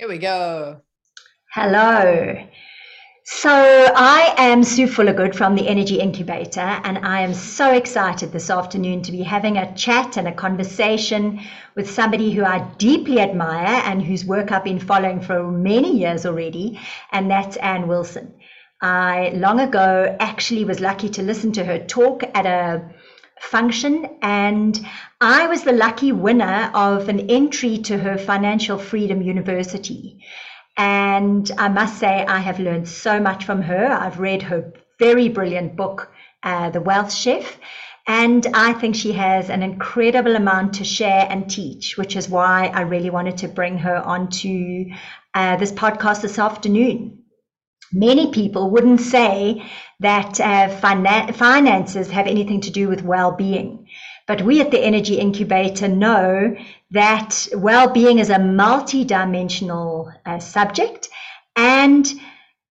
Here we go. Hello. So, I am Sue Fullergood from the Energy Incubator, and I am so excited this afternoon to be having a chat and a conversation with somebody who I deeply admire and whose work I've been following for many years already, and that's Ann Wilson. I long ago actually was lucky to listen to her talk at a function, and I was the lucky winner of an entry to her Financial Freedom University. And I must say, I have learned so much from her. I've read her very brilliant book, uh, The Wealth Chef. And I think she has an incredible amount to share and teach, which is why I really wanted to bring her onto uh, this podcast this afternoon. Many people wouldn't say that uh, finan- finances have anything to do with well being. But we at the Energy Incubator know that well-being is a multi-dimensional uh, subject. And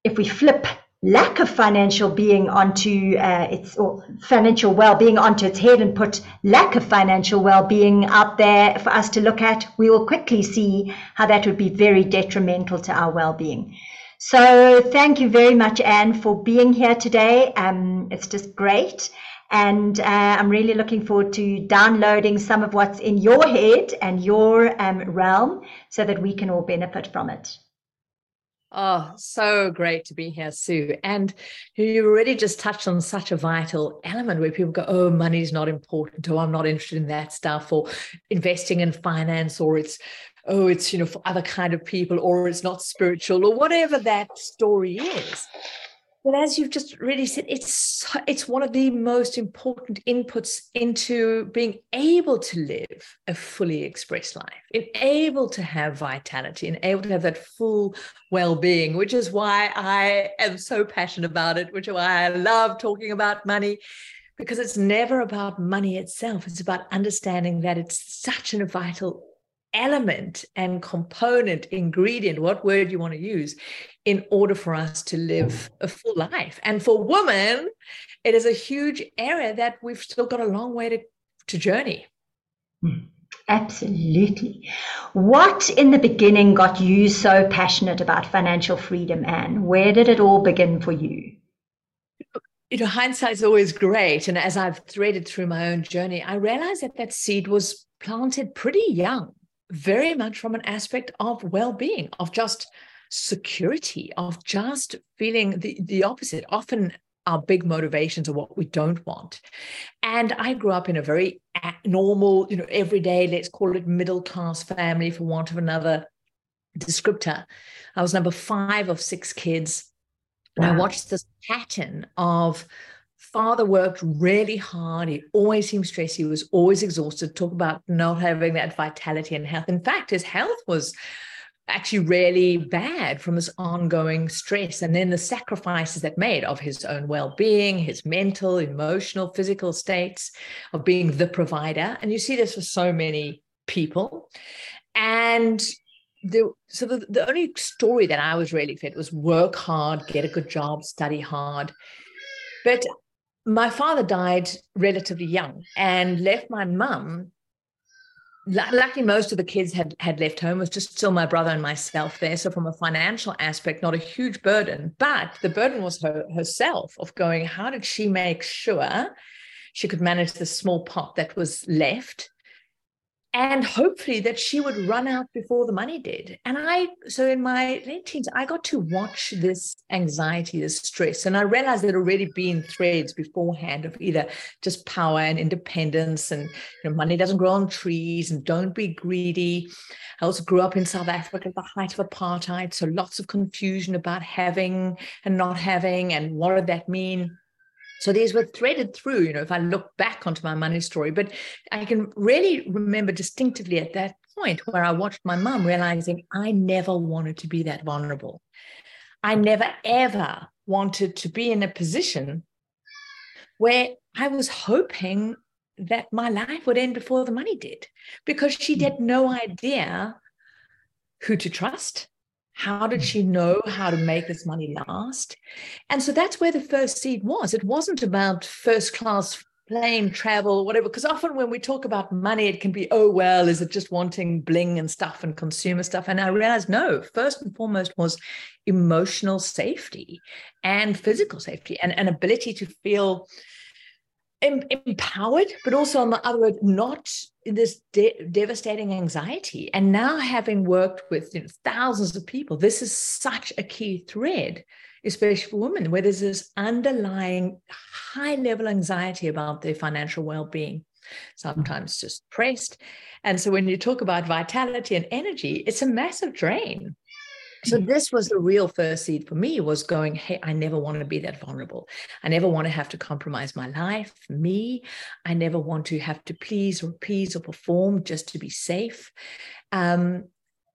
if we flip lack of financial being onto uh, its or financial well-being onto its head and put lack of financial well-being out there for us to look at, we will quickly see how that would be very detrimental to our well-being. So thank you very much, Ann, for being here today. Um, it's just great. And uh, I'm really looking forward to downloading some of what's in your head and your um, realm so that we can all benefit from it. Oh, so great to be here, Sue. And you already just touched on such a vital element where people go, oh, money's not important, or I'm not interested in that stuff, or investing in finance, or it's, oh, it's, you know, for other kind of people, or it's not spiritual, or whatever that story is. But as you've just really said, it's it's one of the most important inputs into being able to live a fully expressed life, and able to have vitality, and able to have that full well-being, which is why I am so passionate about it, which is why I love talking about money, because it's never about money itself. It's about understanding that it's such a vital element and component ingredient what word you want to use in order for us to live a full life. And for women it is a huge area that we've still got a long way to, to journey. Hmm. absolutely. What in the beginning got you so passionate about financial freedom Ann? Where did it all begin for you? You know hindsight is always great and as i've threaded through my own journey i realized that that seed was planted pretty young very much from an aspect of well-being of just security of just feeling the, the opposite. Often our big motivations are what we don't want. And i grew up in a very normal you know everyday let's call it middle class family for want of another descriptor. I was number five of six kids. Wow. and i watched this pattern of father worked really hard. He always seemed stressed. He was always exhausted. Talk about not having that vitality and health. In fact, his health was actually really bad from this ongoing stress and then the sacrifices that made of his own well-being his mental emotional physical states of being the provider and you see this for so many people and the so the, the only story that i was really fit was work hard get a good job study hard but my father died relatively young and left my mum luckily most of the kids had had left home it was just still my brother and myself there. So from a financial aspect not a huge burden but the burden was her herself of going how did she make sure she could manage the small pot that was left and hopefully that she would run out before the money did. And I, so in my late teens, I got to watch this anxiety, this stress, and I realized there had already been threads beforehand of either just power and independence, and you know, money doesn't grow on trees, and don't be greedy. I also grew up in South Africa at the height of apartheid, so lots of confusion about having and not having, and what did that mean? So these were threaded through, you know, if I look back onto my money story, but I can really remember distinctively at that point where I watched my mom realizing I never wanted to be that vulnerable. I never ever wanted to be in a position where I was hoping that my life would end before the money did because she had no idea who to trust how did she know how to make this money last? And so that's where the first seed was. It wasn't about first class plane travel, whatever. Because often when we talk about money, it can be, oh, well, is it just wanting bling and stuff and consumer stuff? And I realized, no, first and foremost was emotional safety and physical safety and an ability to feel em- empowered, but also on the other word, not in this de- devastating anxiety. And now having worked with you know, thousands of people, this is such a key thread especially for women, where there's this underlying high level anxiety about their financial well being, sometimes just depressed. And so when you talk about vitality and energy, it's a massive drain. So mm. this was the real first seed for me was going, hey, I never want to be that vulnerable. I never want to have to compromise my life, me. I never want to have to please or appease or perform just to be safe. Um,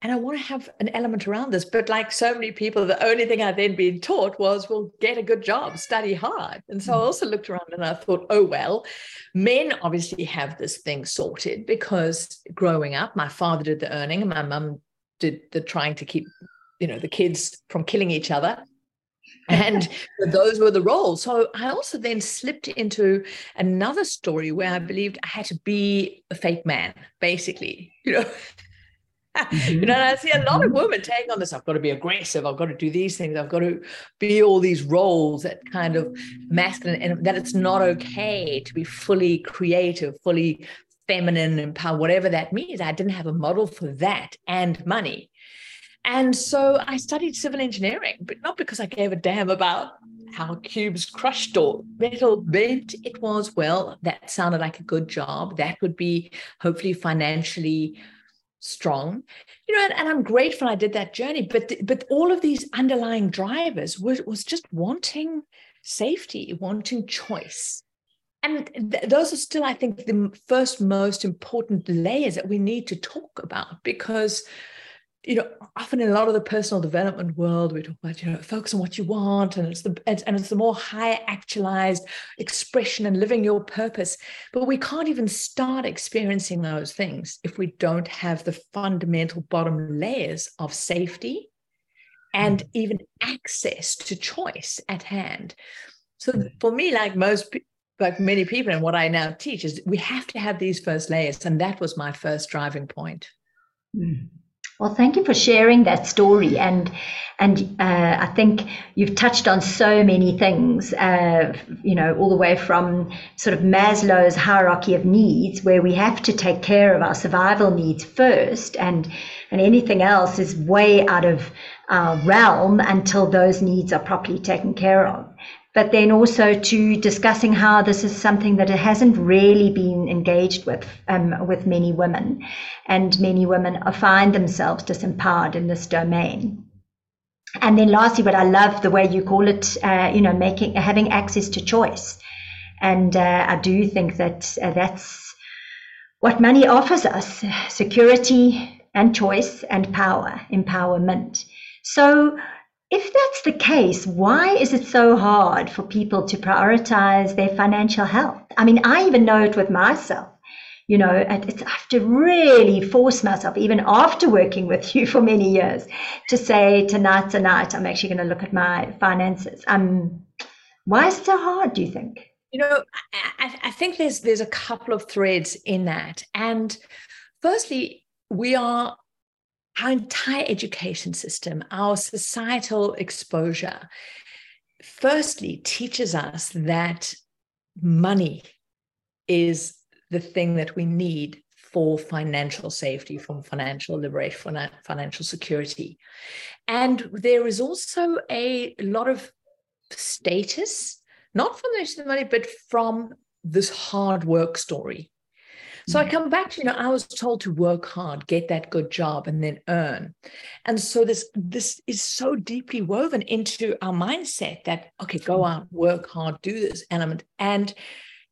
and I want to have an element around this. But like so many people, the only thing I'd then been taught was, well, get a good job, study hard. And so I mm. also looked around and I thought, oh, well, men obviously have this thing sorted because growing up, my father did the earning and my mum did the trying to keep, you know, the kids from killing each other. and those were the roles. So I also then slipped into another story where I believed I had to be a fake man, basically, you know, Mm-hmm. you know, and I see a lot of mm-hmm. women taking on this. I've got to be aggressive. I've got to do these things. I've got to be all these roles that kind of masculine, and that it's not okay to be fully creative, fully feminine, and power, whatever that means. I didn't have a model for that and money. And so I studied civil engineering, but not because I gave a damn about how cubes crushed or metal bent. It was, well, that sounded like a good job. That would be hopefully financially strong you know and, and, i'm grateful i did that journey but but all of these underlying drivers was, was just wanting safety wanting choice and th- those are still i think the first most important layers that we need to talk about because you know, often in a lot of the personal development world, we talk about, you know, focus on what you want, and it's the and it's the more high actualized expression and living your purpose. But we can't even start experiencing those things if we don't have the fundamental bottom layers of safety and mm. even access to choice at hand. So mm. for me, like most like many people and what I now teach is we have to have these first layers. And that was my first driving point. Mm. Well, thank you for sharing that story, and and uh, I think you've touched on so many things. Uh, you know, all the way from sort of Maslow's hierarchy of needs, where we have to take care of our survival needs first, and and anything else is way out of our realm until those needs are properly taken care of but then also to discussing how this is something that it hasn't really been engaged with um, with many women, and many women find themselves disempowered in this domain. And then lastly, but I love the way you call it, uh, you know, making having access to choice, and uh, I do think that uh, that's what money offers us: security and choice and power, empowerment. So if that's the case, why is it so hard for people to prioritize their financial health? I mean, I even know it with myself. You know, I have to really force myself, even after working with you for many years, to say tonight, tonight, I'm actually going to look at my finances. Um, why is it so hard? Do you think? You know, I, I think there's there's a couple of threads in that, and firstly, we are our entire education system, our societal exposure, firstly teaches us that money is the thing that we need for financial safety, from financial liberation, financial security. And there is also a lot of status, not from the money, but from this hard work story so I mm. come back to, you know, I was told to work hard, get that good job, and then earn. And so this this is so deeply woven into our mindset that okay, go mm. out, work hard, do this element. And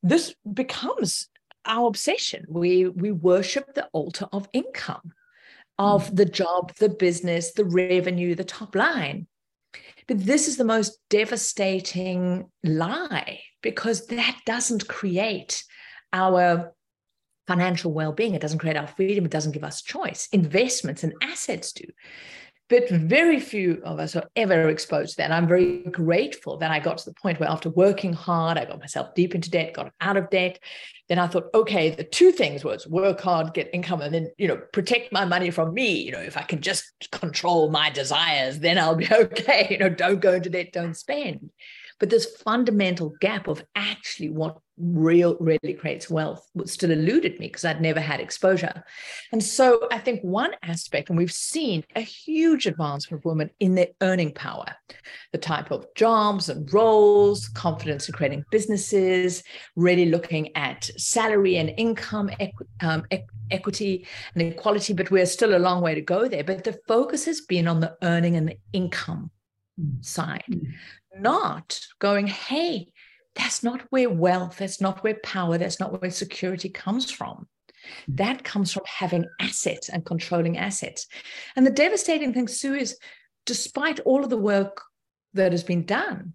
this becomes our obsession. We we worship the altar of income, of mm. the job, the business, the revenue, the top line. But this is the most devastating lie because that doesn't create our financial well-being it doesn't create our freedom it doesn't give us choice investments and assets do but very few of us are ever exposed to that. And I'm very grateful that I got to the point where after working hard, I got myself deep into debt, got out of debt. Then I thought, okay, the two things was work hard, get income, and then, you know, protect my money from me. You know, if I can just control my desires, then I'll be okay. You know, don't go into debt, don't spend. But this fundamental gap of actually what real really creates wealth but still eluded me because I'd never had exposure. And so I think one aspect, and we've seen a huge advancement of women in their earning power, the type of jobs and roles, confidence in creating businesses, really looking at salary and income equi- um, equity and equality, but we're still a long way to go there. But the focus has been on the earning and the income mm. side, mm not going, hey, that's not where wealth, that's not where power, that's not where security comes from. Hmm. That comes from having assets and controlling assets. And the devastating thing, Sue, is despite all of the work that has been done,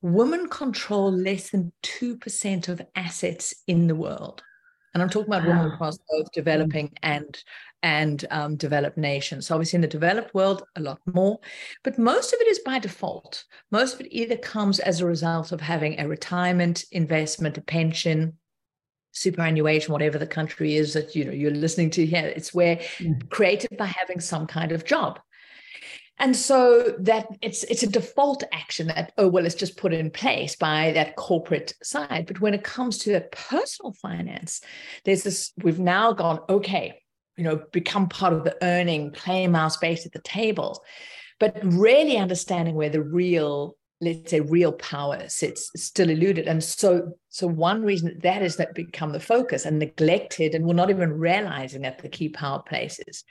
women control less than 2% of assets in the world. And I'm talking about women across both developing and and um, developed nations. So obviously in the developed world, a lot more, but most of it is by default. Most of it either comes as a result of having a retirement investment, a pension, superannuation, whatever the country is that you know you're listening to here. It's where mm. created by having some kind of job. And so that it's it's a default action that, oh, well, it's just put in place by that corporate side. But when it comes to that personal finance, there's this, we've now gone, okay, you know, become part of the earning, claim our space at the table. But really understanding where the real let's say real power sits still eluded. And so so one reason that is that become the focus and neglected and we're not even realizing that the key power places.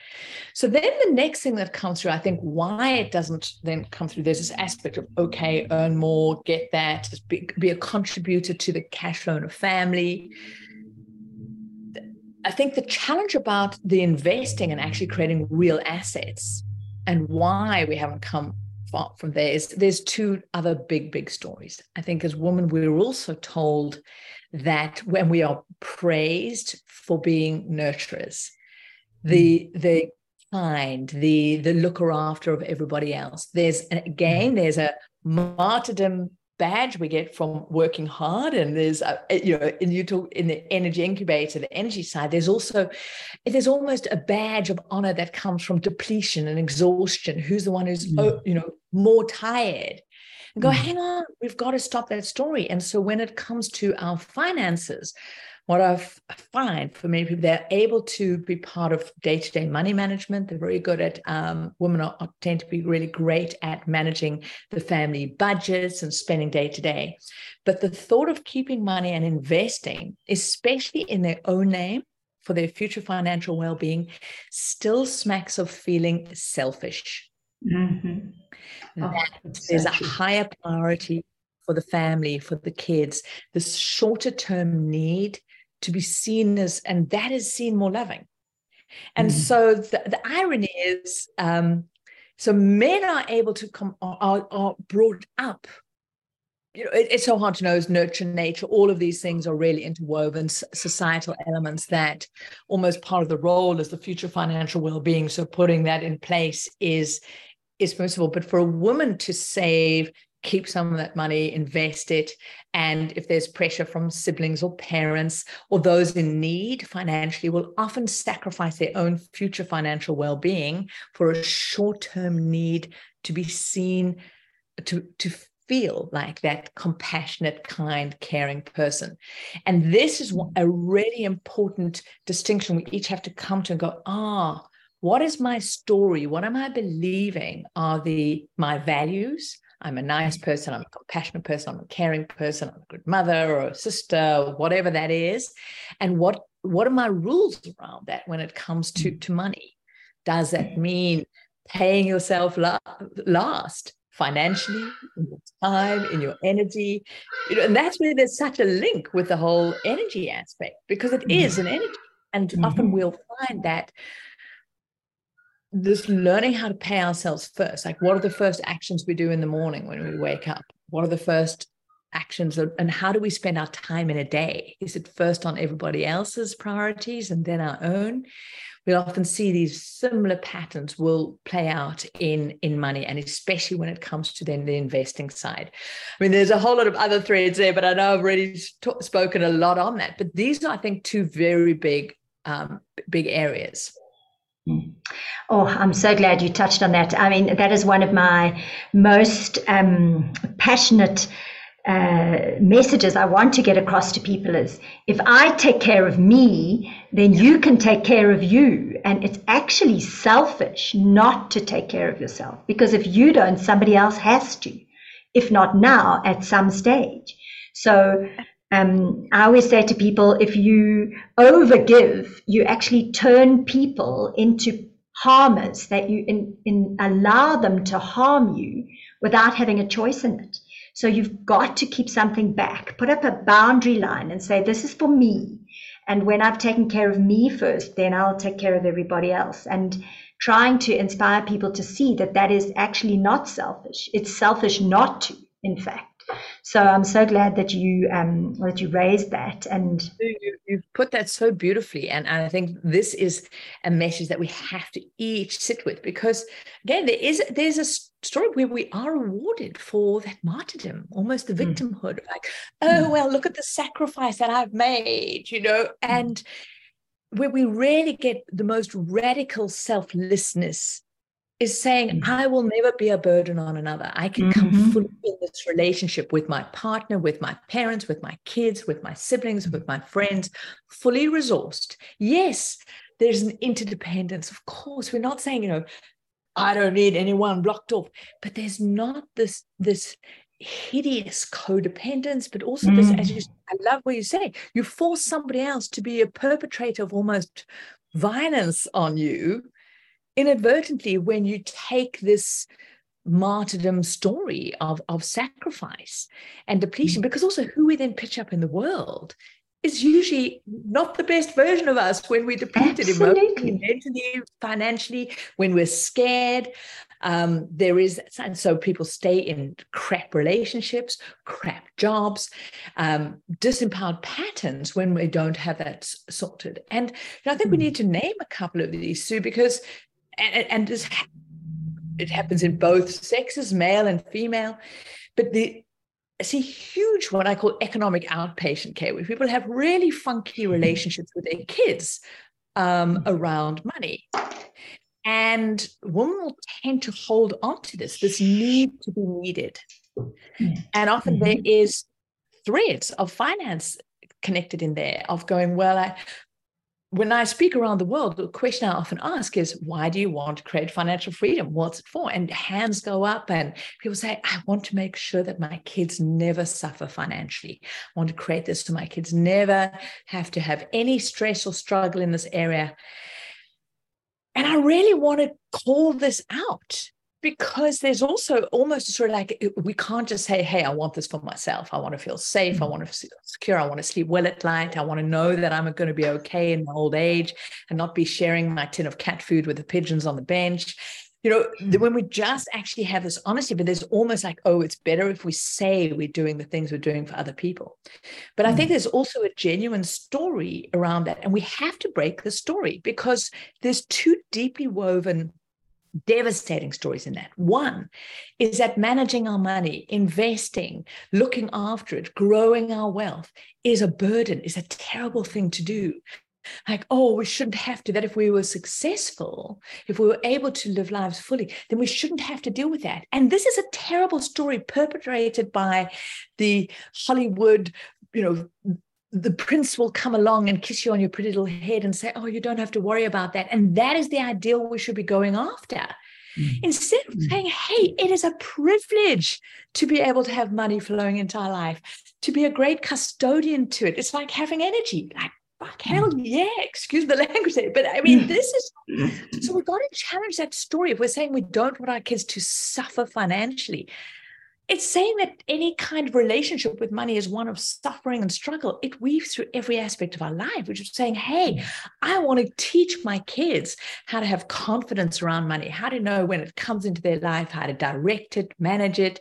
So then the next thing that comes through i think why it doesn't then come through there's this aspect of okay earn more get that be, be a contributor to the cash flow in a family. I think the challenge about the investing and actually creating real assets and why we haven't come from there is there's two other big big stories i think as women we're also told that when we are praised for being nurturers the mm. the kind the the looker after of everybody else there's again there's a martyrdom badge we get from working hard and there's a, you know in you talk in the energy incubator the energy side there's also there's almost a badge of honor that comes from depletion and exhaustion who's the one who's mm. you know more tired and go mm. hang on we've got to stop that story and so when it comes to our finances what I find for many people, they're able to be part of day to day money management. They're very good at, um, women are, tend to be really great at managing the family budgets and spending day to day. But the thought of keeping money and investing, especially in their own name, for their future financial well being, still smacks of feeling selfish. Mm-hmm. Oh, there's a higher priority for the family, for the kids, this shorter term need to be seen as, and that is seen more loving. And mm so the, the, irony is, um, so men are able to come, are, are brought up. You know, it, it's so hard to know is nurture, nature. All of these things are really interwoven societal elements that almost part of the role is the future financial well-being. So putting that in place is is permissible. But for a woman to save, keep some of that money, invest it. And if there's pressure from siblings or parents or those in need financially, will often sacrifice their own future financial well being for a short term need to be seen, to, to feel like that compassionate, kind, caring person. And this is a really important distinction we each have to come to and go, ah, what is my story? What am I believing are the my values? I'm a nice person, I'm a compassionate person, I'm a caring person, I'm a good mother or a sister, or whatever that is. And what what are my rules around that when it comes to, mm. to money? Does that mm. mean paying yourself la- last financially, in your time, in your energy? You know, and that's where there's such a link with the whole energy aspect because it is mm-hmm. an energy. And mm-hmm. often we'll find that this learning how to pay ourselves first. Like what are the first actions we do in the morning when we wake up? What are the first actions and how do we spend our time in a day? Is it first on everybody else's priorities and then our own? We often see these similar patterns will play out in in money and especially when it comes to then the investing side. I mean there's a whole lot of other threads there but i know i've already t- spoken a lot on that. But these are i think two very big um, big areas. Oh, I'm so glad you touched on that. I mean, that is one of my most um, passionate uh, messages I want to get across to people is if I take care of me, then you can take care of you. And it's actually selfish not to take care of yourself because if you don't, somebody else has to, if not now, at some stage. So um, I always say to people if you overgive, you actually turn people into harmers that you in, in allow them to harm you without having a choice in it. So you've got to keep something back, put up a boundary line and say, this is for me. And when I've taken care of me first, then I'll take care of everybody else. And trying to inspire people to see that that is actually not selfish. It's selfish not to, in fact. So I'm so glad that you um, that you raised that, and you, have put that so beautifully. And, I think this is a message that we have to each sit with because again, there is there's a story where we are rewarded for that martyrdom, almost the hmm. victimhood. Mm. Like, oh mm. well, look at the sacrifice that I've made, you know, hmm. and where we really get the most radical selflessness is saying, mm-hmm. I will never be a burden on another. I can mm-hmm. come fully in this relationship with my partner, with my parents, with my kids, with my siblings, with my friends, fully resourced. Yes, there's an interdependence. Of course, we're not saying, you know, I don't need anyone blocked off, but there's not this, this hideous codependence, but also mm. this, as you, I love what you say, you force somebody else to be a perpetrator of almost violence on you inadvertently when you take this martyrdom story of, of sacrifice and depletion, mm. because also who we then pitch up in the world is usually not the best version of us when we're depleted emotionally, mentally, financially, when we're scared. Um, there is, and so people stay in crap relationships, crap jobs, um, disempowered patterns when we don't have that sorted. And I think mm. we hmm. need to name a couple of these, Sue, because and, and this it happens in both sexes, male and female. But the I see huge what I call economic outpatient care, where people have really funky relationships with their kids um, around money. And women will tend to hold on to this, this need to be needed. And often mm-hmm. there is threads of finance connected in there of going, well, I, when I speak around the world, the question I often ask is, why do you want to create financial freedom? What's it for? And hands go up, and people say, I want to make sure that my kids never suffer financially. I want to create this so my kids never have to have any stress or struggle in this area. And I really want to call this out because there's also almost sort of like we can't just say hey i want this for myself i want to feel safe mm-hmm. i want to feel secure i want to sleep well at night i want to know that i'm going to be okay in my old age and not be sharing my tin of cat food with the pigeons on the bench you know mm-hmm. when we just actually have this honesty but there's almost like oh it's better if we say we're doing the things we're doing for other people but mm-hmm. i think mm. there's also a genuine story around that and we have to break the story because there's two deeply woven devastating stories in that. One is that managing our money, investing, looking after it, growing our wealth is a burden, is a terrible thing to do. Like, oh, we shouldn't have to. That if we were successful, if we were able to live lives fully, then we shouldn't have to deal with that. And this is a terrible story perpetrated by the Hollywood, you know, the prince will come along and kiss you on your pretty little head and say, Oh, you don't have to worry about that. And that is the ideal we should be going after. Mm. Instead of mm. saying, Hey, it is a privilege to be able to have money flowing into our life, to be a great custodian to it. It's like having energy. Like, fuck, hell mm. yeah, excuse the language there. But I mean, this is so we've got to challenge that story. If we're saying we don't want our kids to suffer financially, it's saying that any kind of relationship with money is one of suffering and struggle. It weaves through every aspect of our life, which is saying, hey, mm. I want to teach my kids how to have confidence around money, how to know when it comes into their life, how to direct it, manage it,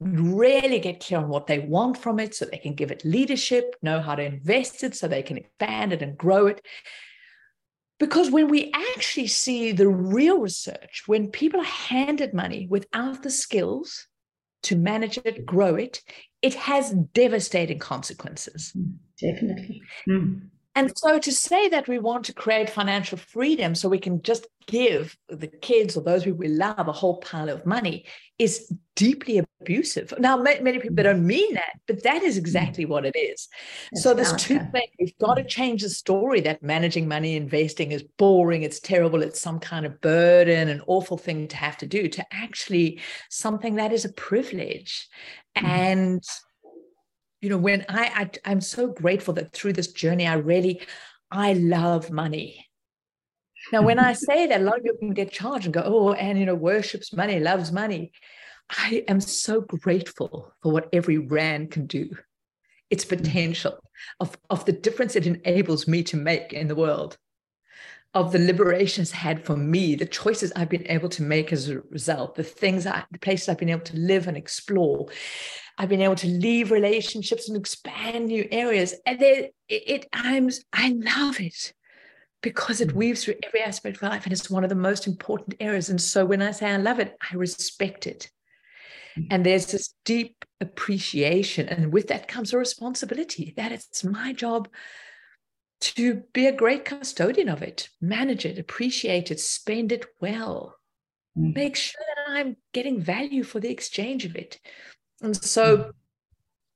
really get clear on what they want from it so they can give it leadership, know how to invest it so they can expand it and grow it. Because when we actually see the real research, when people are handed money without the skills to manage it, grow it, it has devastating consequences. Mm, definitely. Mm. And so to say that we want to create financial freedom so we can just give the kids or those we love a whole pile of money is deeply abusive. Now, many people don't mean that, but that is exactly what it is. That's so there's two things. We've got to change the story that managing money, investing is boring, it's terrible, it's some kind of burden, an awful thing to have to do, to actually something that is a privilege. Mm-hmm. And you know when I, I i'm so grateful that through this journey i really i love money. Now when i say that a lot of people can get charged and go oh and you know worships money loves money. I am so grateful for what every rand can do. Its mm. potential of, of the difference it enables me to make in the world of the liberations had for me, the choices I've been able to make as a result, the things, I, the places I've been able to live and explore. I've been able to leave relationships and expand new areas. And it, it I'm, I love it because it mm. weaves through every aspect of life and it's one of the most important areas. And so when I say I love it, I respect it. Mm. And there's this deep appreciation. And with that comes a responsibility that it's my job to be a great custodian of it, manage it, appreciate it, spend it well, mm. make sure that I'm getting value for the exchange of it. And so, mm.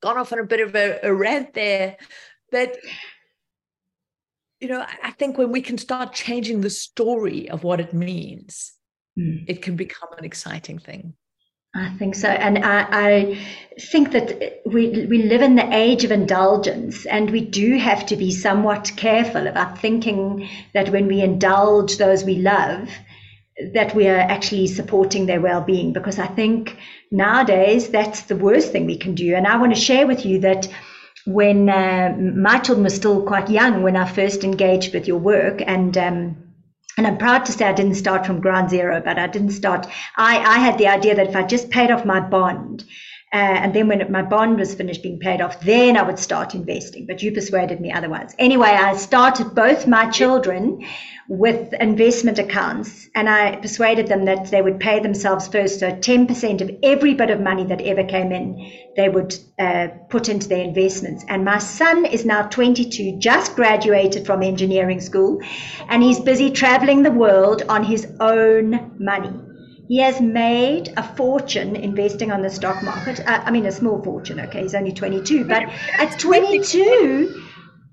gone off on a bit of a, a rant there, but you know, I think when we can start changing the story of what it means, mm. it can become an exciting thing. I think so. And I, I, think that we, we live in the age of indulgence, and we do have to be somewhat careful about thinking that when we indulge those we love, that we are actually supporting their well being. Because I think nowadays that's the worst thing we can do. And I want to share with you that when uh, my children were still quite young when I first engaged with your work, and um, and I'm proud to say I didn't start from ground zero, but I didn't start. I, I had the idea that if I just paid off my bond, uh, and then when my bond was finished being paid off, then I would start investing. But you persuaded me otherwise. Anyway, I started both my children with investment accounts and I persuaded them that they would pay themselves first. So 10% of every bit of money that ever came in, they would uh, put into their investments. And my son is now 22, just graduated from engineering school, and he's busy traveling the world on his own money. He has made a fortune investing on the stock market. Uh, I mean, a small fortune, okay, he's only 22, but at 22,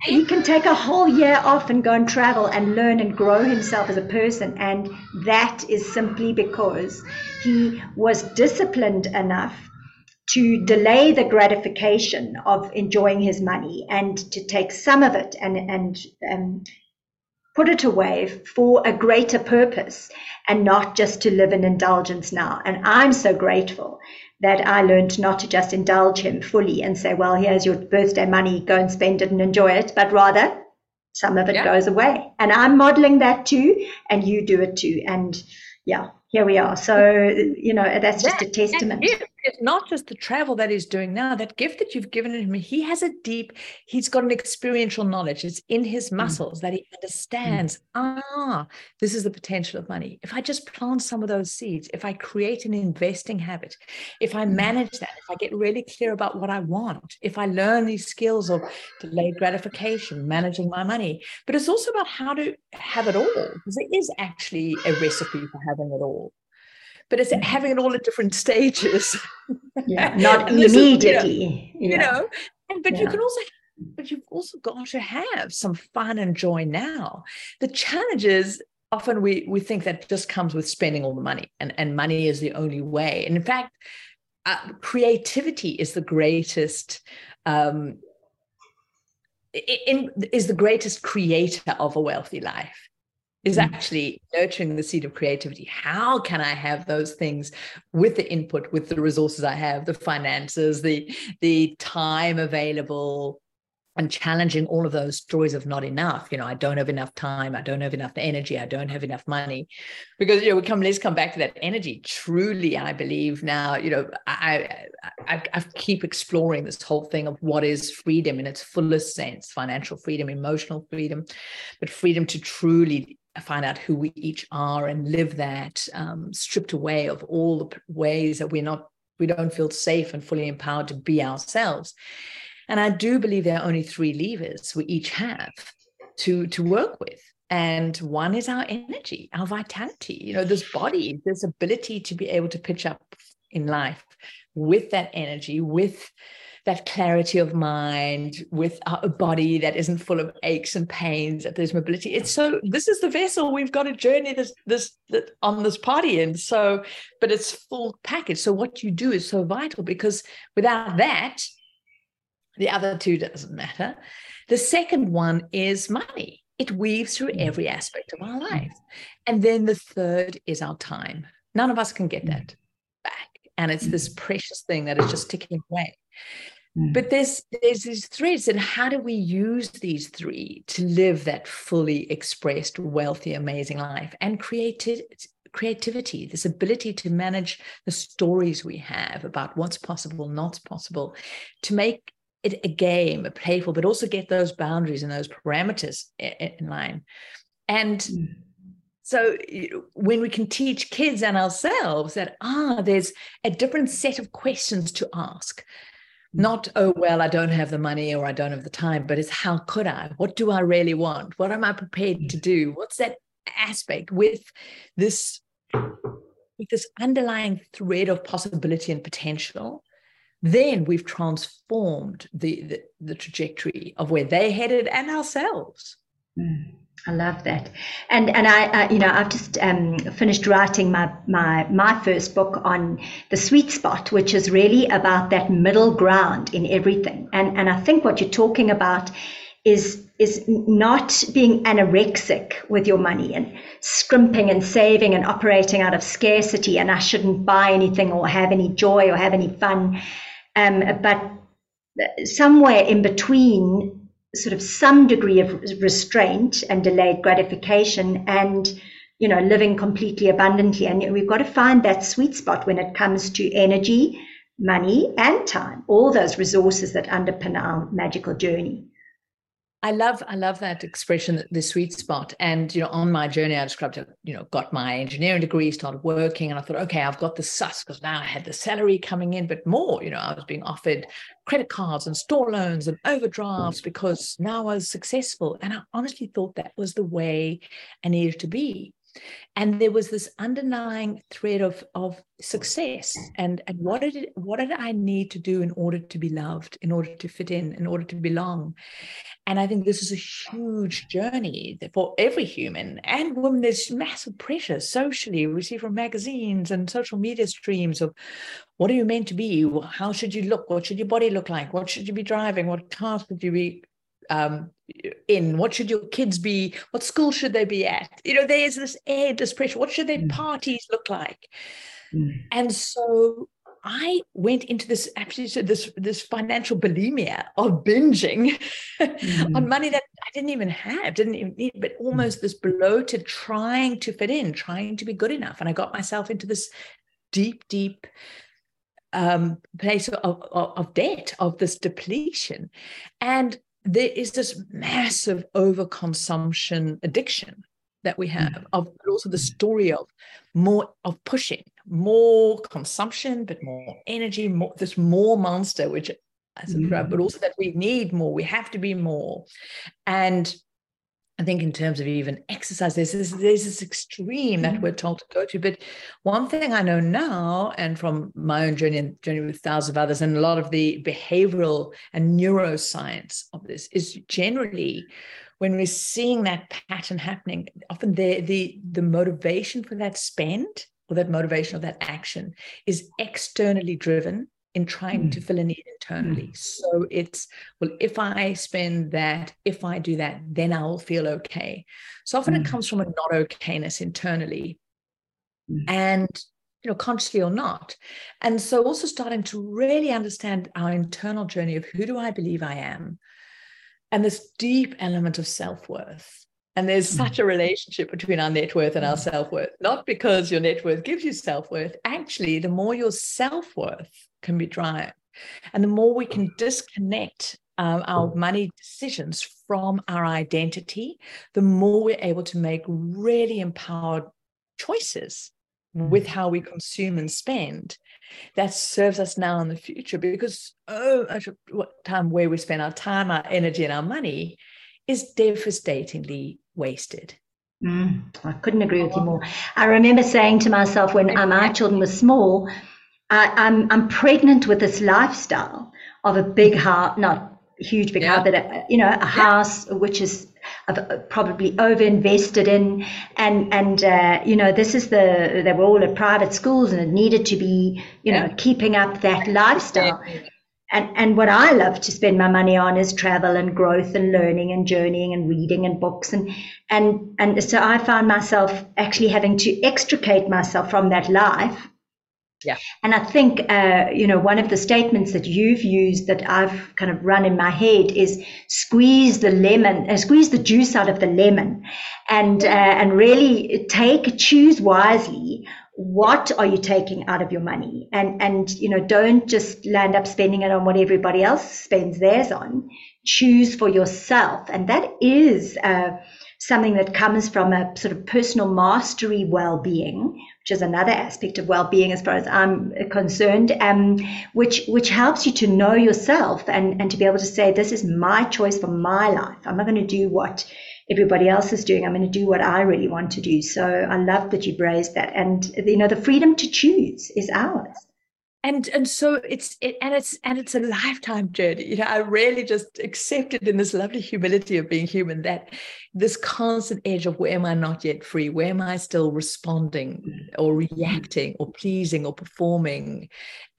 he can take a whole year off and go and travel and learn and grow himself as a person. And that is simply because he was disciplined enough to delay the gratification of enjoying his money and to take some of it and, and um, put it away for a greater purpose and not just to live in indulgence now. And I'm so grateful that I learned not to just indulge him fully and say, well, here's your birthday money, go and spend it and enjoy it, but rather some of it yeah. goes away. And I'm modeling that too, and you do it too. And yeah, here we are. So, you know, that's just a testament it's not just the travel that he's doing now that gift that you've given him he has a deep he's got an experiential knowledge it's in his mm. muscles mm. that he understands mm. ah this is the potential of money if i just plant some of those seeds if i create an investing habit if i mm. manage that if i get really clear about what i want if i learn these skills of delayed gratification managing my money but it's also about how to have it all because it is actually a recipe for having it all but it's having it all at different stages. Yeah, not immediately. you know, you know and, but yeah. you can also but you've also got to have some fun and joy now. The challenge is often we we think that just comes with spending all the money and, and money is the only way. And in fact, uh, creativity is the greatest um, in, is the greatest creator of a wealthy life is mm. actually nurturing the seed of creativity. How can I have those things with the input, with the resources I have, the finances, the the time available, and challenging all of those stories of not enough? You know i don't have enough time. I don't have enough energy. I don't have enough money. Because you know we come let's come back to that energy. Truly i believe now you know I, I i keep exploring this whole thing of what is freedom in its fullest sense financial freedom emotional freedom but freedom to truly find out who we each are and live that um, stripped away of all the ways that we're not we don't feel safe and fully empowered to be ourselves. And i do believe there are only three levers we each have to to work with. And one is our energy our vitality you know this body this ability to be able to pitch up in life with that energy with that clarity of mind with a body that isn't full of aches and pains that there's mobility. It's so this is the vessel. We've got to journey this this, this on this party and so but it's full package. So what you do is so vital because without that the other two doesn't matter. The second one is money. It weaves through mm. every aspect of our life. And then the third is our time. None of us can get mm. that back. And it's this mm. precious thing that is just ticking away Mm. But there's there's these threads, and how do we use these three to live that fully expressed, wealthy, amazing life and creative creativity, this ability to manage the stories we have about what's possible, not possible, to make it a game, a playful, but also get those boundaries and those parameters in line. And mm. so when we can teach kids and ourselves that ah, there's a different set of questions to ask not oh well i don't have the money or i don't have the time but it's how could i? What do i really want? What am i prepared to do? What's that aspect with this with this underlying thread of possibility and potential? Then we've transformed the the, the trajectory of where they headed and ourselves. Mm. I love that, and and I, uh, you know I've just um, finished writing my my my first book on the sweet spot, which is really about that middle ground in everything. And and I think what you're talking about is is not being anorexic with your money and scrimping and saving and operating out of scarcity. And I shouldn't buy anything or have any joy or have any fun, um, but somewhere in between sort of some degree of restraint and delayed gratification and you know living completely abundantly. And we've got to find that sweet spot when it comes to energy money and time all those resources that underpin our magical journey I love I love that expression, the sweet spot. And you know, on my journey, I described. You know, got my engineering degree, started working, and I thought, okay, I've got the sus because now I had the salary coming in, but more. You know, I was being offered credit cards and store loans and overdrafts because now I was successful, and I honestly thought that was the way I needed to be and there was this underlying thread of of success and and what did it, what did I need to do in order to be loved in order to fit in in order to belong? And I think this is a huge journey for every human and women there's massive pressure socially. We see from magazines and social media streams of what are you meant to be? How should you look? What should your body look like? What should you be driving? What car should you be um, in? What should your kids be? What school should they be at? You know, there's this air, this pressure. What should their mm. parties look like? Mm. And so I went into this actually this this financial bulimia of binging mm. on money that I didn't even have, didn't even need, but mm. almost this bloated trying to fit in, trying to be good enough. And I got myself into this deep, deep um, place of, of, of debt, of this depletion. And there is this massive overconsumption addiction that we have mm. of but also the story of more of pushing more consumption but more energy more this more monster which as a mm. but also that we need more we have to be more and I think in terms of even exercise, there's this, there's this extreme that mm-hmm. we're told to go to. But one thing I know now, and from my own journey and journey with thousands of others, and a lot of the behavioral and neuroscience of this is generally when we're seeing that pattern happening, often the the the motivation for that spend or that motivation of that action is externally driven in trying mm. to fill a need internally. Mm. So it's, well, if I spend that, if I do that, then I'll feel okay. So often mm. it comes from a not okayness internally. Mm. And you know, consciously or not. And so also starting to really understand our internal journey of who do I believe I am? And this deep element of self-worth. And there's mm. such a relationship between our net worth and our mm. self worth, not because your net worth gives you self worth. Actually, the more your self worth can be drive. And the more we can disconnect um, our money decisions from our identity, the more we're able to make really empowered choices with how we consume and spend that serves us now in the future. Because oh what time where we spend our time our energy and our money is devastatingly wasted. Mm, i couldn't agree with you more. I remember saying to myself when my children were small I, I'm, I'm pregnant with this lifestyle of a big house not huge big yeah. house but a, you know a house which is uh, probably over invested in. And and uh, you know this is the they were all at private schools and it needed to be you know keeping up that lifestyle. And and what I love to spend my money on is travel and growth and learning and journeying and reading and books and and and so I found myself actually having to extricate myself from that life yeah. And I think, uh, you know, one of the statements that you've used that I've kind of run in my head is squeeze the lemon, uh, squeeze the juice out of the lemon and, uh, and really take, choose wisely. What are you taking out of your money? And, and, you know, don't just land up spending it on what everybody else spends theirs on. Choose for yourself. And that is, uh, something that comes from a sort of personal mastery well-being which is another aspect of well-being as far as I'm concerned, um, which which helps you to know yourself and and to be able to say this is my choice for my life. I'm not going to do what everybody else is doing. I'm going to do what I really want to do. So I love that you've raised that, and you know the freedom to choose is ours and and so it's it, and it's and it's a lifetime journey. You know i really just accepted in this lovely humility of being human that this constant edge of where am i not yet free? Where am i still responding mm-hmm. or reacting or pleasing or performing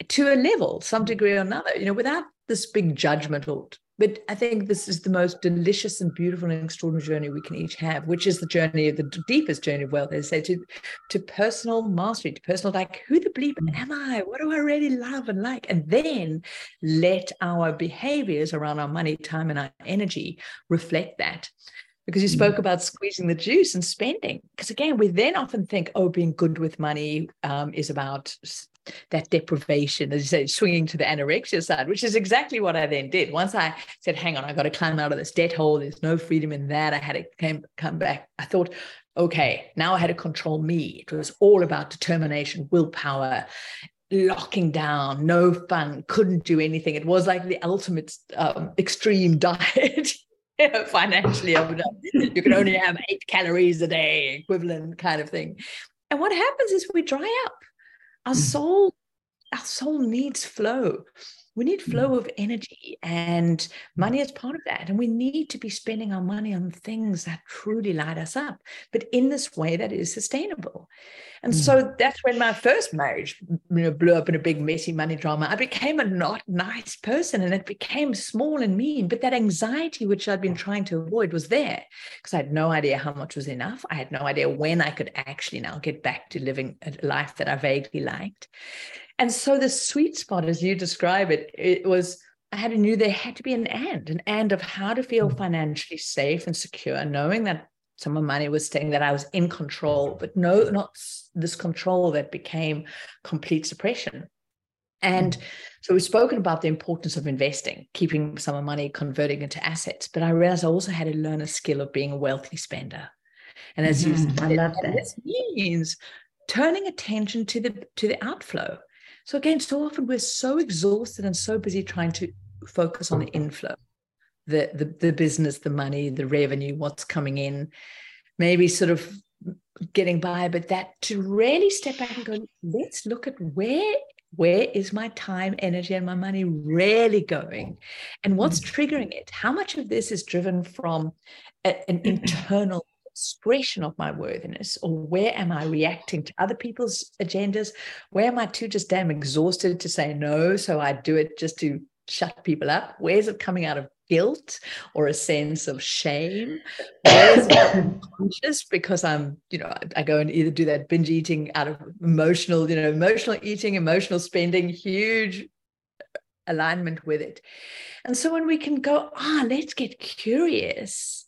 to a level some degree or another? You know without this big judgment or but I think this is the most delicious and beautiful and extraordinary journey we can each have, which is the journey of the deepest journey of wealth, as I say, to, to personal mastery, to personal, like, who the bleep mm. am I? What do I really love and like? And then let our behaviors around our money, time, and our energy reflect that because you mm. spoke about squeezing the juice and spending. Because again, we then often think, oh, being good with money um, is about that deprivation, as you say, swinging to the anorexia side, which is exactly what I then did. Once I said, hang on, I got to climb out of this debt hole. There's no freedom in that. I had to came, come back. I thought, okay, now I had to control me. It was all about determination, willpower, locking down, no fun, couldn't do anything. It was like the ultimate um, extreme diet. financially, you can only have eight calories a day, equivalent kind of thing. And what happens is we dry up our soul our soul needs flow we need flow mm. of energy and money is part of that and we need to be spending our money on things that truly light us up but in this way that is sustainable and mm. so that's when my first marriage you know blew up in a big messy money drama i became a not nice person and it became small and mean but that anxiety which i'd been trying to avoid was there because i had no idea how much was enough i had no idea when i could actually now get back to living a life that i vaguely liked and so the sweet spot, as you describe it, it was I had to knew there had to be an end, an end of how to feel mm. financially safe and secure, knowing that some of money was staying, that I was in control, but no, not this control that became complete suppression. And mm. so we've spoken about the importance of investing, keeping some of money, converting into assets. But I realized I also had to learn a skill of being a wealthy spender. And as mm-hmm. you said, I love that. This means turning attention to the to the outflow. So again, so often we're so exhausted and so busy trying to focus on the inflow, the the, the business, the money, the revenue, what's coming in, maybe sort of getting by, but that to really step back and go, let's look at where where is my time energy and my money really going? And what's mm. triggering it? How much of this is driven from a, an internal expression of my worthiness or where am I reacting to other people's agendas? Where am I too just damn exhausted to say no? So I do it just to shut people up? Where's it coming out of guilt or a sense of shame? Where's it conscious because I'm, you know, I go and either do that binge eating out of emotional, you know, emotional eating, emotional spending, huge alignment with it. And so when we can go, ah, let's get curious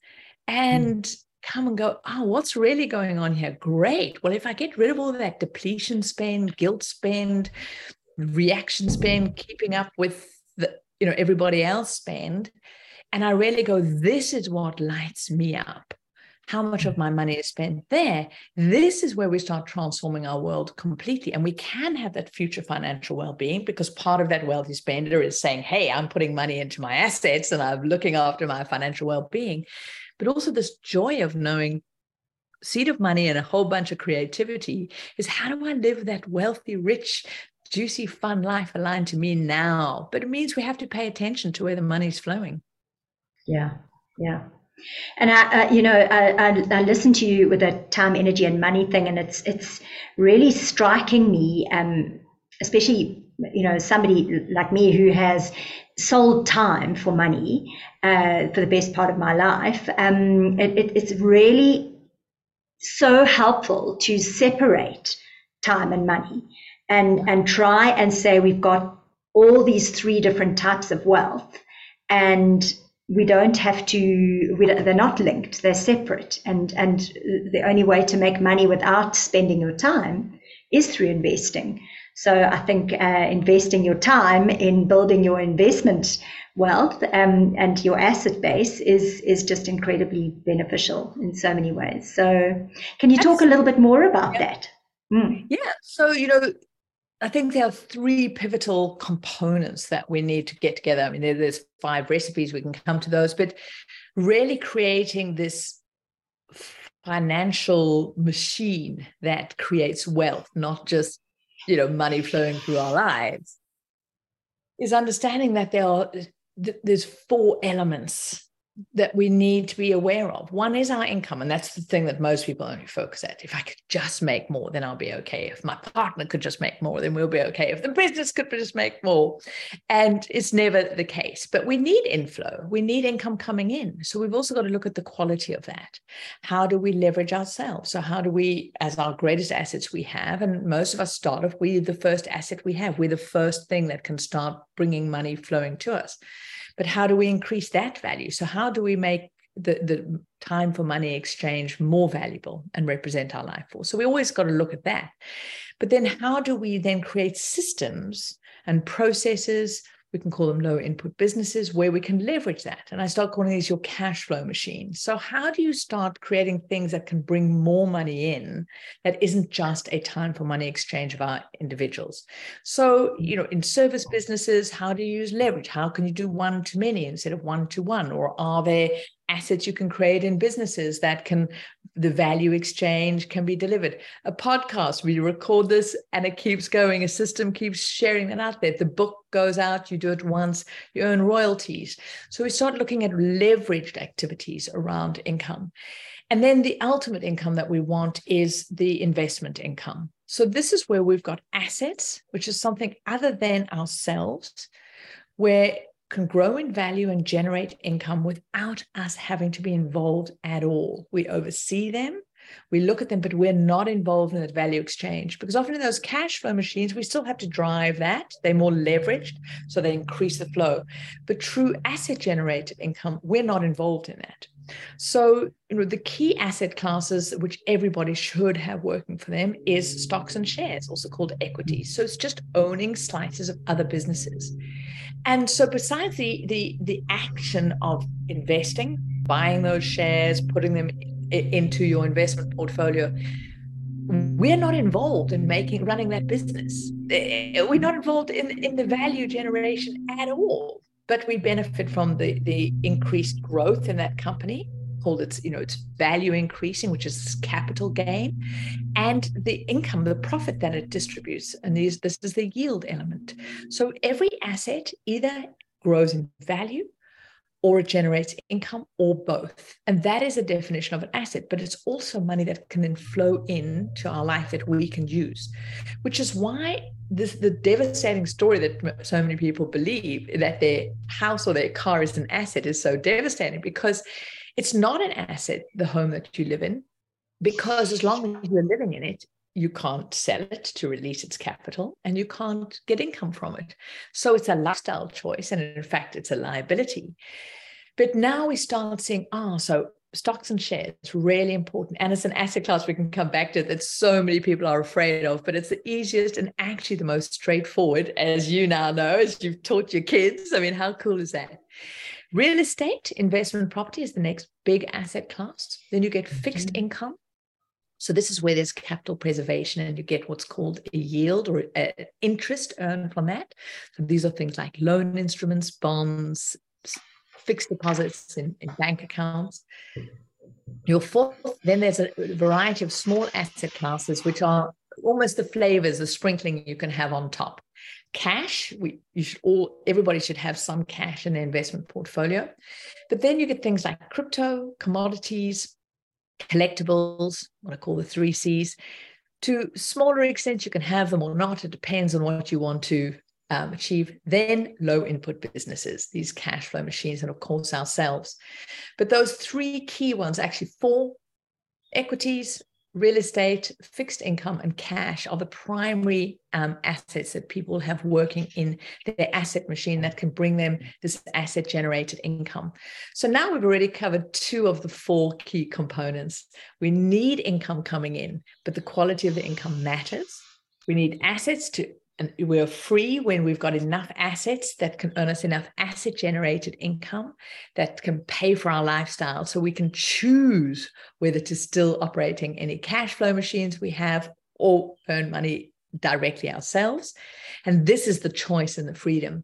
hmm. and come and go, oh, what's really going on here? Great. Well, if I get rid of all that depletion spend, guilt spend, reaction spend, keeping up with the you know everybody else spend and i really go this is what lights me up how much of my money is spent there this is where we start transforming our world completely and we can have that future financial well-being because part of that wealthy spender is saying hey i'm putting money into my assets and i'm looking after my financial well-being but also this joy of knowing seed of money and a whole bunch of creativity is how do i live that wealthy rich juicy, fun life aligned to me now. But it means we have to pay attention to where the money's flowing. Yeah, yeah. And I, you know, I, I, I to you with the time, energy, and money thing, and it's it's really striking me, um, especially you know somebody like me who has sold time for money uh, for the best part of my life. Um, it, it, it's really so helpful to separate time and money and and try and say we've got all these three different types of wealth and we don't have to we, they're not linked they're separate and and the only way to make money without spending your time is through investing so i think uh, investing your time in building your investment wealth um, and your asset base is is just incredibly beneficial in so many ways so can you talk a little bit more about yeah. that mm. yeah so you know I think there are three pivotal components that we need to get together. I mean, there's five recipes, we can come to those, but really creating this financial machine that creates wealth, not just, you know, money flowing through our lives, is understanding that there are there's four elements that we need to be aware of. One is our income, and that's the thing that most people only focus at. If I could just make more, then I'll be okay. If my partner could just make more, then we'll be okay. If the business could just make more. And it's never the case. But we need inflow, we need income coming in. So we've also got to look at the quality of that. How do we leverage ourselves? So, how do we, as our greatest assets we have, and most of us start off, we're the first asset we have, we're the first thing that can start bringing money flowing to us but how do we increase that value? So, how do we make the, the time for money exchange more valuable and represent our life force? So, we always got to look at that. But then, how do we then create systems and processes we can call them low input businesses where we can leverage that. And I start calling these your cash flow machines. So, how do you start creating things that can bring more money in that isn't just a time for money exchange of our individuals? So, you know, in service businesses, how do you use leverage? How can you do one to many instead of one to one? Or are there assets you can create in businesses that can the value exchange can be delivered. A podcast we record this and it keeps going. A system keeps sharing that out there. The book goes out you do it once you earn royalties. So we start looking at leveraged activities around income. And then the ultimate income that we want is the investment income. So this is where we've got assets which is something other than ourselves where can grow in value and generate income without us having to be involved at all. We oversee them, we look at them, but we're not involved in that value exchange because often in those cash flow machines, we still have to drive that. They're more leveraged, so they increase the flow. But true asset generated income, we're not involved in that. So, you know, the key asset classes which everybody should have working for them is stocks and shares, also called equities. So it's just owning slices of other businesses. And so besides the the the action of investing, buying those shares, putting them into your investment portfolio, we're not involved in making running that business. Eh, we're not involved in, in the value generation at all but we benefit from the the increased growth in that company called its you know its value increasing which is capital gain and the income the profit that it distributes and these this is the yield element so every asset either grows in value or it generates income or both. And that is a definition of an asset, but it's also money that can then flow into our life that we can use, which is why this the devastating story that so many people believe that their house or their car is an asset is so devastating because it's not an asset, the home that you live in, because as long as you're living in it, you can't sell it to release its capital and you can't get income from it. So it's a lifestyle choice. And in fact, it's a liability. But now we start seeing, ah, oh, so stocks and shares really important. And it's an asset class we can come back to that so many people are afraid of but it's the easiest and actually the most straightforward as you now know as you've taught your kids. I mean how cool is that? Real estate investment property is the next big asset class. Then you get fixed mm-hmm. income. So this is where there's capital preservation and you get what's called a yield or interest earned from that. So these are things like loan instruments bonds fixed deposits in, in bank accounts. Your fourth, then there's a variety of small asset classes, which are almost the flavors, the sprinkling you can have on top. Cash, we you should all everybody should have some cash in their investment portfolio. But then you get things like crypto, commodities, collectibles, what I call the three C's. To smaller extent, you can have them or not. It depends on what you want to um, achieve, then low input businesses, these cash flow machines, and of course ourselves. But those three key ones, actually four equities, real estate, fixed income, and cash are the primary um, assets that people have working in their asset machine that can bring them this asset generated income. So now we've already covered two of the four key components. We need income coming in, but the quality of the income matters. We need assets to and we're free when we've got enough assets that can earn us enough asset generated income that can pay for our lifestyle. So we can choose whether to still operating any cash flow machines we have or earn money directly ourselves. And this is the choice and the freedom.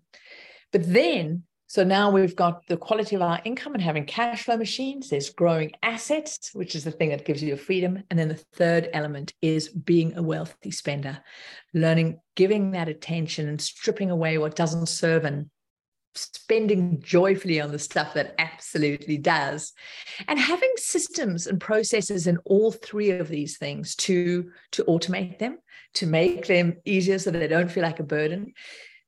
But then so now we've got the quality of our income and having cash flow machines. There's growing assets, which is the thing that gives you freedom. And then the third element is being a wealthy spender, learning, giving that attention and stripping away what doesn't serve and spending joyfully on the stuff that absolutely does and having systems and processes in all three of these things to to automate them to make them easier so that they don't feel like a burden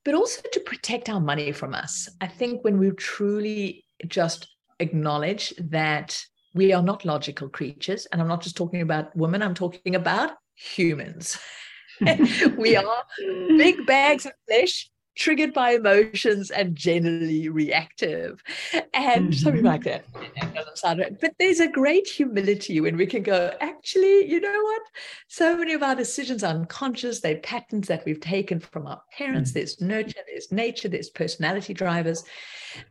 but also to protect our money from us. I think when we truly just acknowledge that we are not logical creatures, and I'm not just talking about women, I'm talking about humans. we are big bags of flesh triggered by emotions and generally reactive. And mm-hmm. something like that. doesn't sound right. But there's a great humility when we can go, actually, you know what? So many of our decisions are unconscious. They're patterns that we've taken from our parents. Mm-hmm. There's nurture, there's nature, there's personality drivers.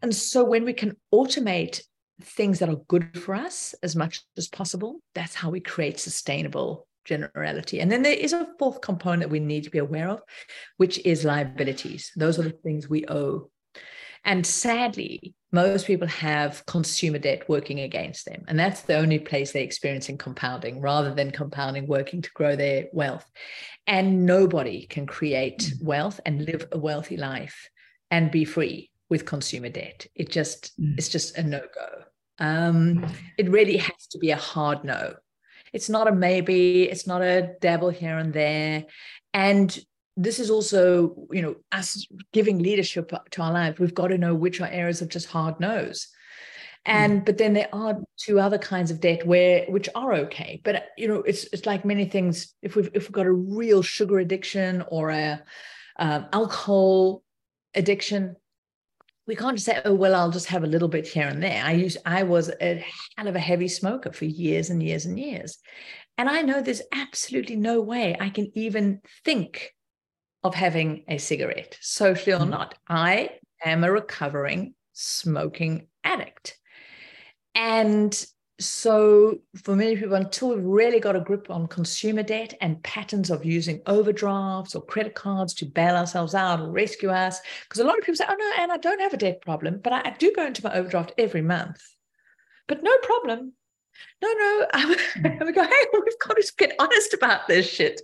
And so when we can automate things that are good for us as much as possible, that's how we create sustainable generality. And then there is a fourth component we need to be aware of, which is liabilities. Those are the things we owe. And sadly, most people have consumer debt working against them. And that's the only place they're experiencing compounding rather than compounding working to grow their wealth. And nobody can create mm. wealth and live a wealthy life and be free with consumer debt. It just, mm. it's just a no go. Um, mm. it really has to be a hard no it's not a maybe, it's not a dabble here and there. And this is also, you know, us giving leadership to our lives. We've got to know which are areas of just hard no's. And mm. but then there are two other kinds of debt where which are okay. But you know, it's it's like many things. If we've if we've got a real sugar addiction or a um, alcohol addiction, we can't just say, oh, well, I'll just have a little bit here and there. I used, I was a hell of a heavy smoker for years and years and years. And I know there's absolutely no way I can even think of having a cigarette, socially or mm-hmm. not. I am a recovering smoking addict. And so for many people until we've really got a grip on consumer debt and patterns of using overdrafts or credit cards to bail ourselves out or rescue us because a lot of people say oh no and i don't have a debt problem but I, I, do go into my overdraft every month. But no problem. No no and we go hey we've got to get honest about this shit.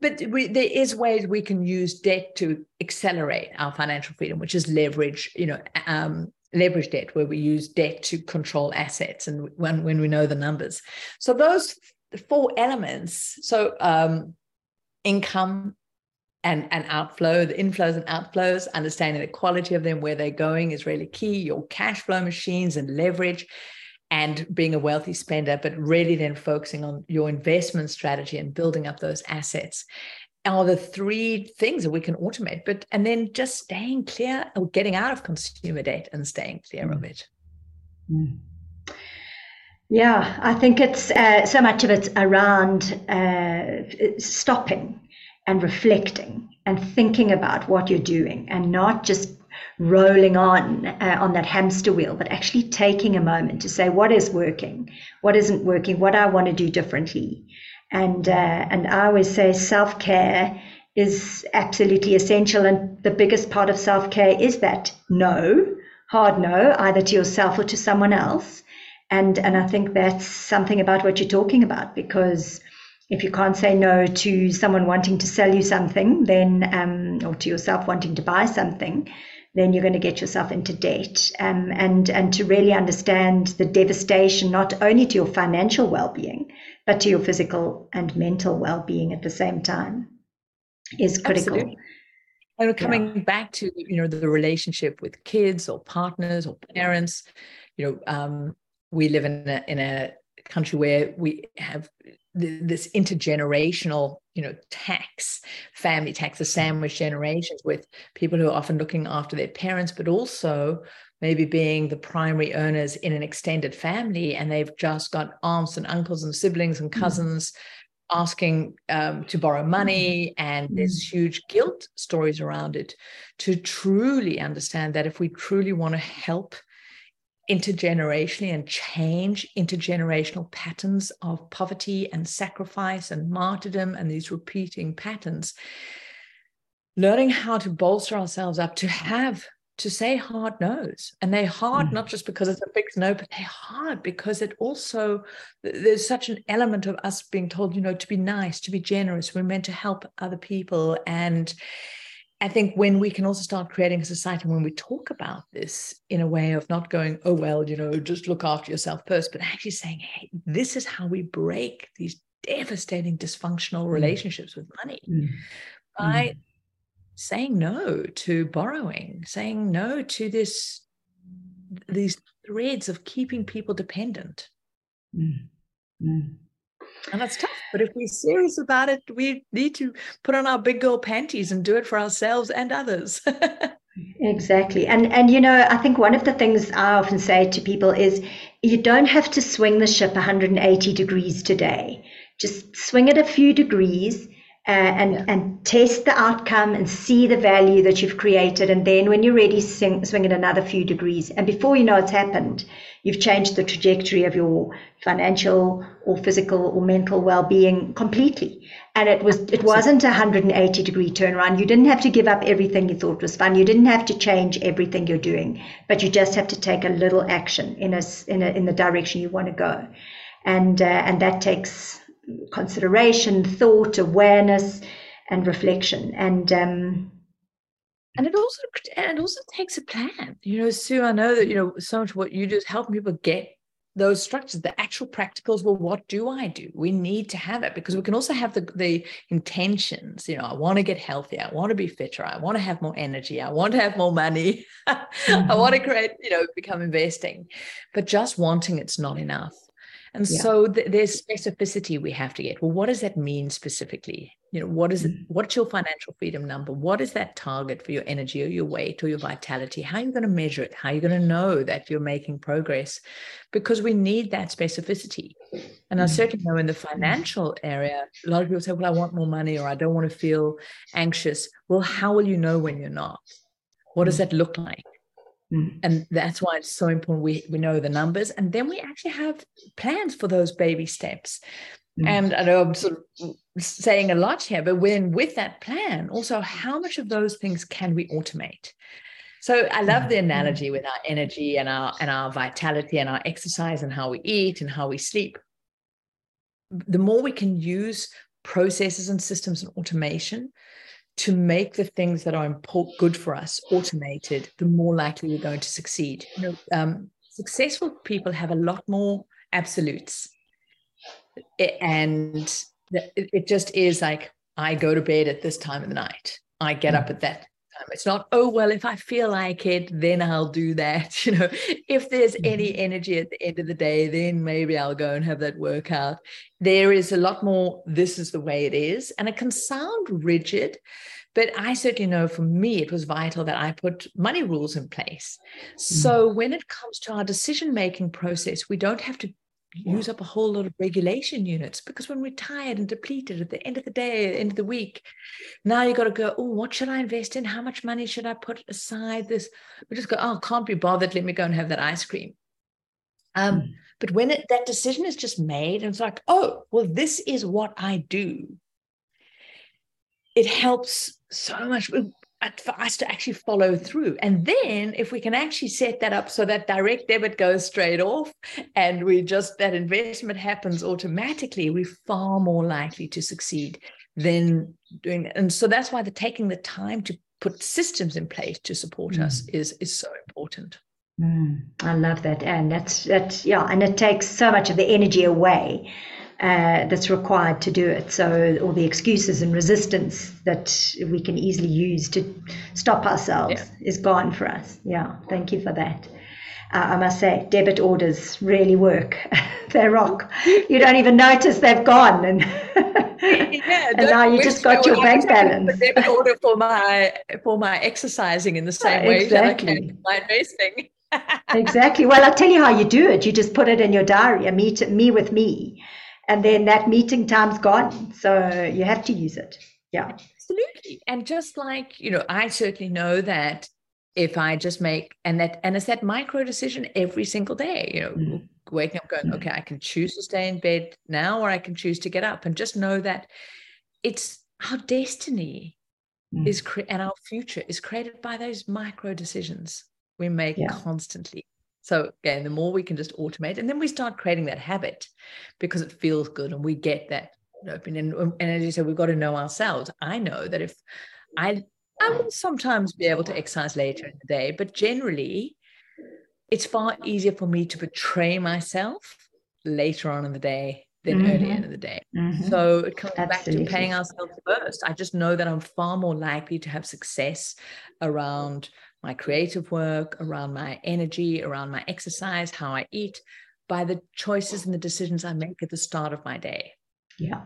But we, there is ways we can use debt to accelerate our financial freedom which is leverage you know um, leverage debt where we use debt to control assets and when, when we know the numbers. So those four elements so um, income and, and outflow the inflows and outflows understanding the quality of them where they're going is really key your cash flow machines and leverage and being a wealthy spender but really then focusing on your investment strategy and building up those assets are the three things that we can automate but and then just staying clear or getting out of consumer debt and staying clear mm. of it mm. Yeah, I think it's uh, so much of it's around uh, stopping and reflecting and thinking about what you're doing and not just rolling on uh, on that hamster wheel, but actually taking a moment to say what is working, what isn't working, what I want to do differently. And uh, and I always say self care is absolutely essential, and the biggest part of self care is that no, hard no, either to yourself or to someone else. And and I think that's something about what you're talking about because if you can't say no to someone wanting to sell you something, then um, or to yourself wanting to buy something, then you're going to get yourself into debt. Um, and and to really understand the devastation not only to your financial well-being, but to your physical and mental well-being at the same time is critical. Absolutely. And coming yeah. back to you know the relationship with kids or partners or parents, you know, um, we live in a in a country where we have this intergenerational you know tax family tax the sandwich generations with people who are often looking after their parents but also maybe being the primary earners in an extended family and they've just got aunts and uncles and siblings and mm. cousins mm. asking um, to borrow money and mm. there's huge guilt stories around it to truly understand that if we truly want to help intergenerationally and change intergenerational patterns of poverty and sacrifice and martyrdom and these repeating patterns. Learning how to bolster ourselves up to have to say hard no's and they're hard mm. not just because it's a fixed no but they're hard because it also there's such an element of us being told you know to be nice to be generous we're meant to help other people and I think when we can also start creating a society when we talk about this in a way of not going, oh, well, you know, just look after yourself first, but actually saying, hey, this is how we break these devastating dysfunctional mm. relationships with money mm. by mm. saying no to borrowing, saying no to this, these threads of keeping people dependent. Mm. And that's tough. But if we're serious about it, we need to put on our big girl panties and do it for ourselves and others. exactly. And and you know, I think one of the things I often say to people is you don't have to swing the ship 180 degrees today. Just swing it a few degrees uh, and yeah. and test the outcome and see the value that you've created. And then when you're ready, swing, swing it another few degrees. And before you know it's happened, you've changed the trajectory of your financial or physical or mental well-being completely. And it was it wasn't a 180 degree turnaround. You didn't have to give up everything you thought was fun. You didn't have to change everything you're doing, but you just have to take a little action in a in a, in the direction you want to go. And uh, and that takes consideration, thought, awareness, and reflection. And um, and it also and it also takes a plan. You know, Sue, I know that you know so much what you do is helping people get those structures, the actual practicals. Well, what do I do? We need to have it because we can also have the, the intentions. You know, I want to get healthier. I want to be fitter. I want to have more energy. I want to have more money. mm-hmm. I want to create, you know, become investing. But just wanting it's not enough. And yeah. so th- there's specificity we have to get. Well, what does that mean specifically? You know, what is it? Mm. What's your financial freedom number? What is that target for your energy or your weight or your vitality? How are you going to measure it? How are you going to know that you're making progress? Because we need that specificity. And I mm. certainly know in the financial area, a lot of people say, well, I want more money or I don't want to feel anxious. Well, how will you know when you're not? What does mm. that look like? Mm. And that's why it's so important we, we know the numbers. And then we actually have plans for those baby steps. Mm. And I know I'm sort of saying a lot here, but when with that plan, also how much of those things can we automate? So I love the mm. analogy with our energy and our and our vitality and our exercise and how we eat and how we sleep. The more we can use processes and systems and automation, to make the things that are important, good for us automated, the more likely we're going to succeed. You know, um, successful people have a lot more absolutes, and it just is like I go to bed at this time of the night. I get up mm. at that time. It's not oh well, if I feel like it, then I'll do that. You know, if there's any mm-hmm. energy at the end of the day, then maybe I'll go and have that workout. There is a lot more. This is the way it is, and it can sound rigid but I certainly know for me, it was vital that I put money rules in place. So when it comes to our decision making process, we don't have to use up a whole lot of regulation units because when we're tired and depleted at the end of the day, end of the week, now you got to go, oh, what should I invest in? How much money should I put aside? This we just go, oh, can't be bothered. Let me go and have that ice cream. Um, mm. But when it, that decision is just made, and it's like, oh, well, this is what I do. It helps so much for us to actually follow through. And then if we can actually set that up so that direct debit goes straight off and we just that investment happens automatically, we're far more likely to succeed than doing that. And so that's why the taking the time to put systems in place to support mm. us is is so important. Mm, I love that. And that's that's yeah, and it takes so much of the energy away uh, that's required to do it. So all the excuses and resistance that we can easily use to stop ourselves yeah. is gone for us. Yeah, thank you for that. Uh, I must say, debit orders really work. they rock. You don't even notice they've gone, and, yeah, and now you just got your bank balance. debit order for my for my exercising in the same way exactly. that I can my investing. exactly. Well, I'll tell you how you do it. You just put it in your diary. A meet me with me and then that meeting time's gone. So you have to use it. Yeah. Absolutely. And just like, you know, I certainly know that if I just make and that and it's that micro decision every single day, you know, mm. waking up going, mm. okay, I can choose to stay in bed now or I can choose to get up and just know that it's our destiny mm. is cre- and our future is created by those micro decisions we make yeah. constantly so again, the more we can just automate, and then we start creating that habit because it feels good, and we get that opinion. And, and as you said, we've got to know ourselves. I know that if I I will sometimes be able to exercise later in the day, but generally, it's far easier for me to betray myself later on in the day than mm-hmm. earlier in the day. Mm-hmm. So it comes Absolutely. back to paying ourselves first. I just know that I'm far more likely to have success around my creative work, around my energy, around my exercise, how I eat, by the choices and the decisions I make at the start of my day. Yeah,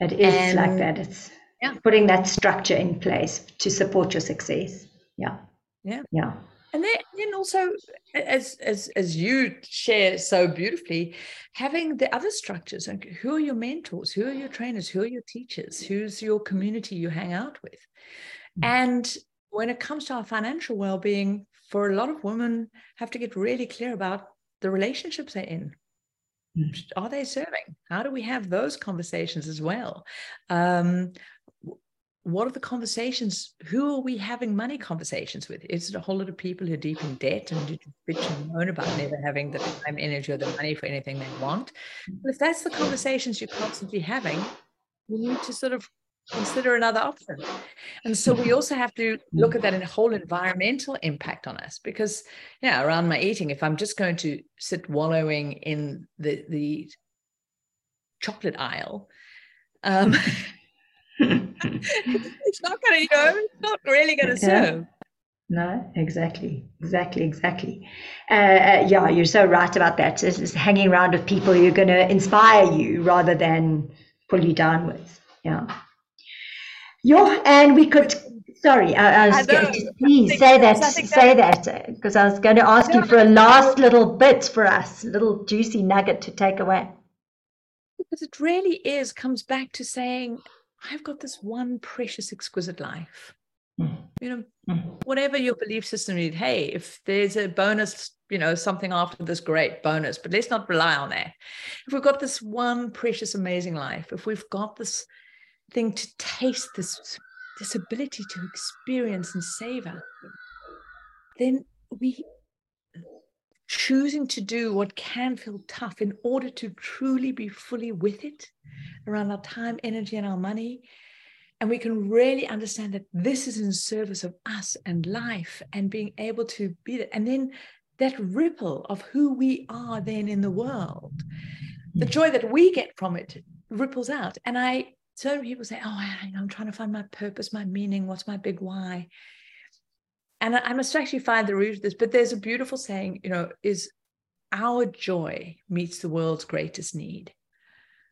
it is and, like that. It's yeah. putting that structure in place to support your success. Yeah. Yeah. Yeah. And then, then also, as as as you share so beautifully, having the other structures. Like who are your mentors? Who are your trainers? Who are your teachers? Who's your community you hang out with? Mm. And when it comes to our financial well-being for a lot of women have to get really clear about the relationships they're in. Mm. are they serving? How do we have those conversations as well? Um, what are the conversations? Who are we having money conversations with? Is it a whole lot of people who are deep in debt and bitch and moan about never having the time energy or the money for anything they want? But if that's the conversations you're constantly having you need to sort of consider another option. And so we also have to look at that in a whole environmental impact on us because yeah, around my eating, if I'm just going to sit wallowing in the the chocolate aisle, um, it's not going to, you know, it's not really going to serve. No, exactly, exactly, exactly. Uh, uh, yeah, you're so right about that. It's, it's hanging around with people who are going to inspire you rather than pull you downwards. Yeah. Yeah, and we could. Sorry, I, I was going to please say that, say that, because I was going to ask you for a last little bit for us, little juicy nugget to take away. Because it really is comes back to saying, I've got this one precious, exquisite life. Mm. You know, mm. whatever your belief system is, hey, if there's a bonus, you know, something after this, great bonus, but let's not rely on that. If we've got this one precious, amazing life, if we've got this thing to taste this this ability to experience and savor then we choosing to do what can feel tough in order to truly be fully with it around our time energy and our money. And we can really understand that this is in service of us and life and being able to be that and then that ripple of who we are then in the world. The mm. joy that we get from it ripples out. And i so people say, "Oh, I, am trying to find my purpose, my meaning. What's my big why?" And I, I must actually find the root of this. But there's a beautiful saying, you know, is our joy meets the world's greatest need.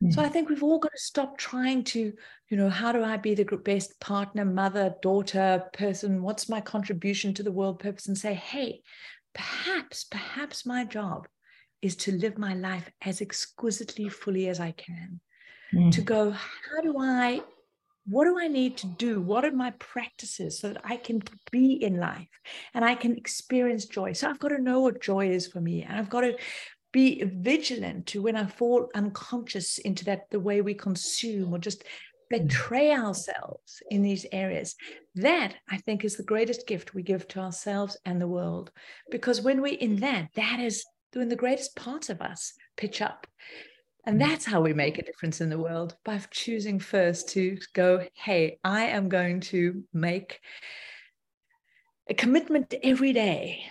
Mm. So I think we've all got to stop trying to, you know, how do I be the best partner, mother, daughter, person? What's my contribution to the world purpose? And say, hey, perhaps, perhaps my job is to live my life as exquisitely fully as I can. Mm. To go, how do I, what do I need to do? What are my practices so that I can be in life and I can experience joy? So I've got to know what joy is for me. And I've got to be vigilant to when I fall unconscious into that, the way we consume or just mm. betray ourselves in these areas. That I think is the greatest gift we give to ourselves and the world. Because when we're in that, that is when the greatest parts of us pitch up. And mm. that's how we make a difference in the world by choosing first to go, hey, I am going to make a commitment every day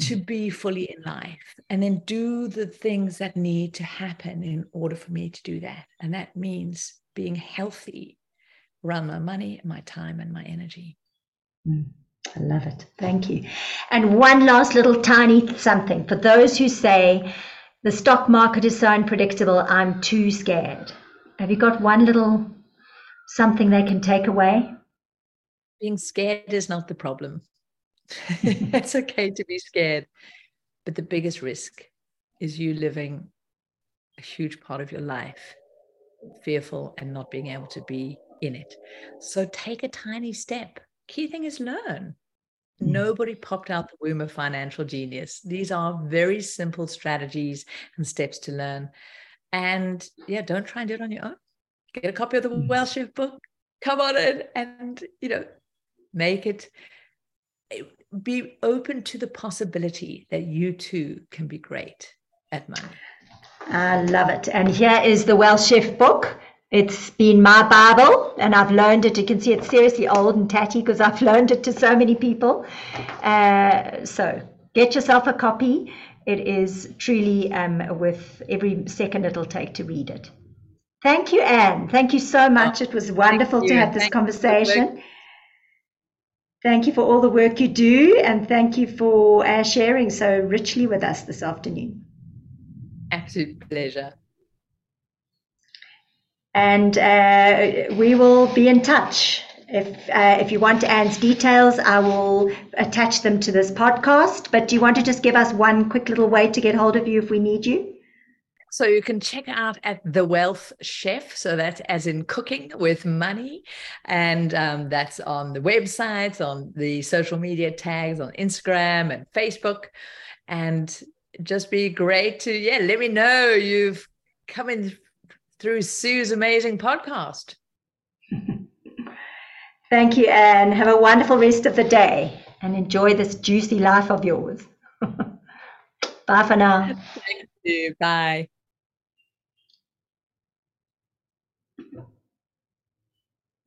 to mm. be fully in life and then do the things that need to happen in order for me to do that. And that means being healthy around my money, my time, and my energy. Mm, I love it. Thank you. And one last little tiny something for those who say the stock market is so unpredictable, I'm too scared. Have you got one little something they can take away? Being scared is not the problem. it's okay to be scared. But the biggest risk is you living a huge part of your life fearful and not being able to be in it. So take a tiny step. Key thing is learn. Mm. Nobody popped out the womb of financial genius. These are very simple strategies and steps to learn. And yeah, don't try and do it on your own. Get a copy of the mm. Wealth Chef book, come on in and, you know, make it be open to the possibility that you too can be great at money. I love it. And here is the Wealth Chef book. It's been my Bible, and I've loaned it. You can see it's seriously old and tatty because I've loaned it to so many people. Uh, so get yourself a copy. It is truly um, worth every second it'll take to read it. Thank you, Ann. Thank you so much. Oh, it was wonderful to have this thank conversation. Thank you for all the work you do, and thank you for uh, sharing so richly with us this afternoon. Absolute pleasure. And uh, we will be in touch. If uh, if you want Ann's details, I will attach them to this podcast. But do you want to just give us one quick little way to get hold of you if we need you? So you can check out at the Wealth Chef. So that's as in cooking with money, and um, that's on the websites, on the social media tags, on Instagram and Facebook, and just be great to yeah. Let me know you've come in through Sue's amazing podcast. Thank you, Ann. Have a wonderful rest of the day and enjoy this juicy life of yours. Bye for now. Thank you. Bye.